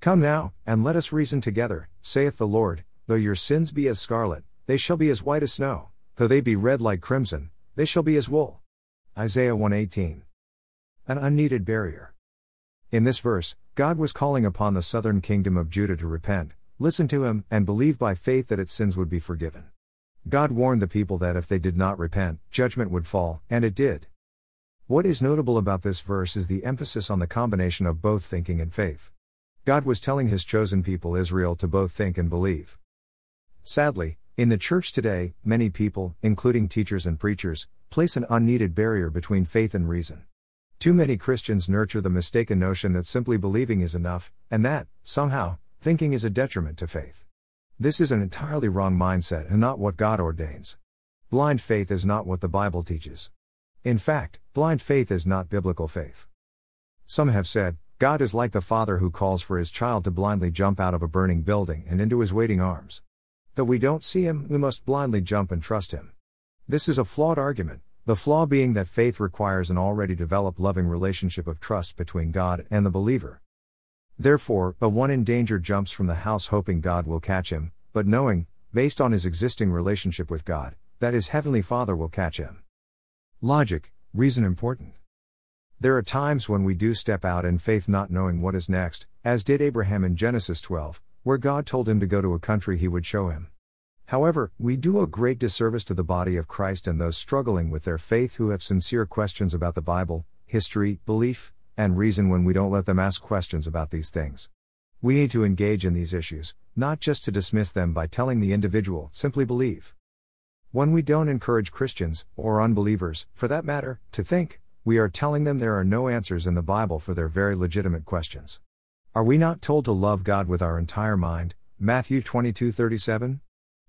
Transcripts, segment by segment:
Come now, and let us reason together, saith the Lord, though your sins be as scarlet, they shall be as white as snow, though they be red like crimson, they shall be as wool. Isaiah 118. An unneeded barrier. In this verse, God was calling upon the southern kingdom of Judah to repent, listen to him, and believe by faith that its sins would be forgiven. God warned the people that if they did not repent, judgment would fall, and it did. What is notable about this verse is the emphasis on the combination of both thinking and faith. God was telling his chosen people Israel to both think and believe. Sadly, in the church today, many people, including teachers and preachers, place an unneeded barrier between faith and reason. Too many Christians nurture the mistaken notion that simply believing is enough, and that, somehow, thinking is a detriment to faith. This is an entirely wrong mindset and not what God ordains. Blind faith is not what the Bible teaches. In fact, blind faith is not biblical faith. Some have said, God is like the father who calls for his child to blindly jump out of a burning building and into his waiting arms. Though we don't see him, we must blindly jump and trust him. This is a flawed argument, the flaw being that faith requires an already developed loving relationship of trust between God and the believer. Therefore, the one in danger jumps from the house hoping God will catch him, but knowing, based on his existing relationship with God, that his heavenly Father will catch him. Logic, reason important. There are times when we do step out in faith not knowing what is next, as did Abraham in Genesis 12, where God told him to go to a country he would show him. However, we do a great disservice to the body of Christ and those struggling with their faith who have sincere questions about the Bible, history, belief, and reason when we don't let them ask questions about these things. We need to engage in these issues, not just to dismiss them by telling the individual, simply believe. When we don't encourage Christians, or unbelievers, for that matter, to think, we are telling them there are no answers in the Bible for their very legitimate questions. Are we not told to love God with our entire mind? Matthew 22:37.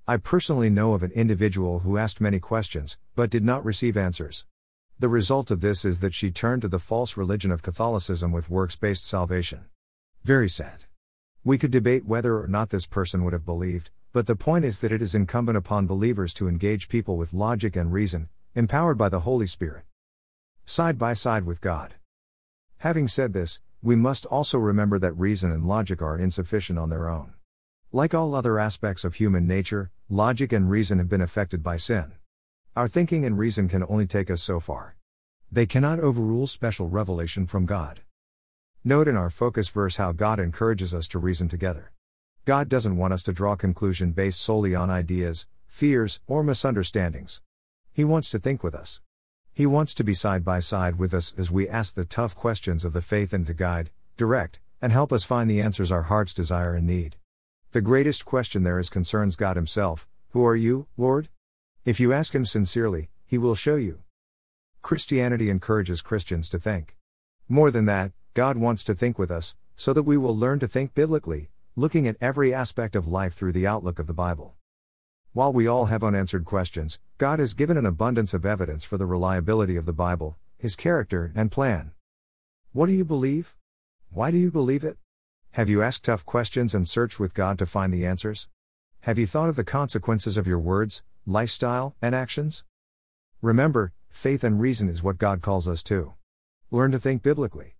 I personally know of an individual who asked many questions, but did not receive answers. The result of this is that she turned to the false religion of Catholicism with works based salvation. Very sad. We could debate whether or not this person would have believed, but the point is that it is incumbent upon believers to engage people with logic and reason, empowered by the Holy Spirit side by side with God. Having said this, we must also remember that reason and logic are insufficient on their own. Like all other aspects of human nature, logic and reason have been affected by sin. Our thinking and reason can only take us so far. They cannot overrule special revelation from God. Note in our focus verse how God encourages us to reason together. God doesn't want us to draw conclusion based solely on ideas, fears, or misunderstandings. He wants to think with us. He wants to be side by side with us as we ask the tough questions of the faith and to guide, direct, and help us find the answers our hearts desire and need. The greatest question there is concerns God Himself Who are you, Lord? If you ask Him sincerely, He will show you. Christianity encourages Christians to think. More than that, God wants to think with us, so that we will learn to think biblically, looking at every aspect of life through the outlook of the Bible. While we all have unanswered questions, God has given an abundance of evidence for the reliability of the Bible, His character, and plan. What do you believe? Why do you believe it? Have you asked tough questions and searched with God to find the answers? Have you thought of the consequences of your words, lifestyle, and actions? Remember, faith and reason is what God calls us to. Learn to think biblically.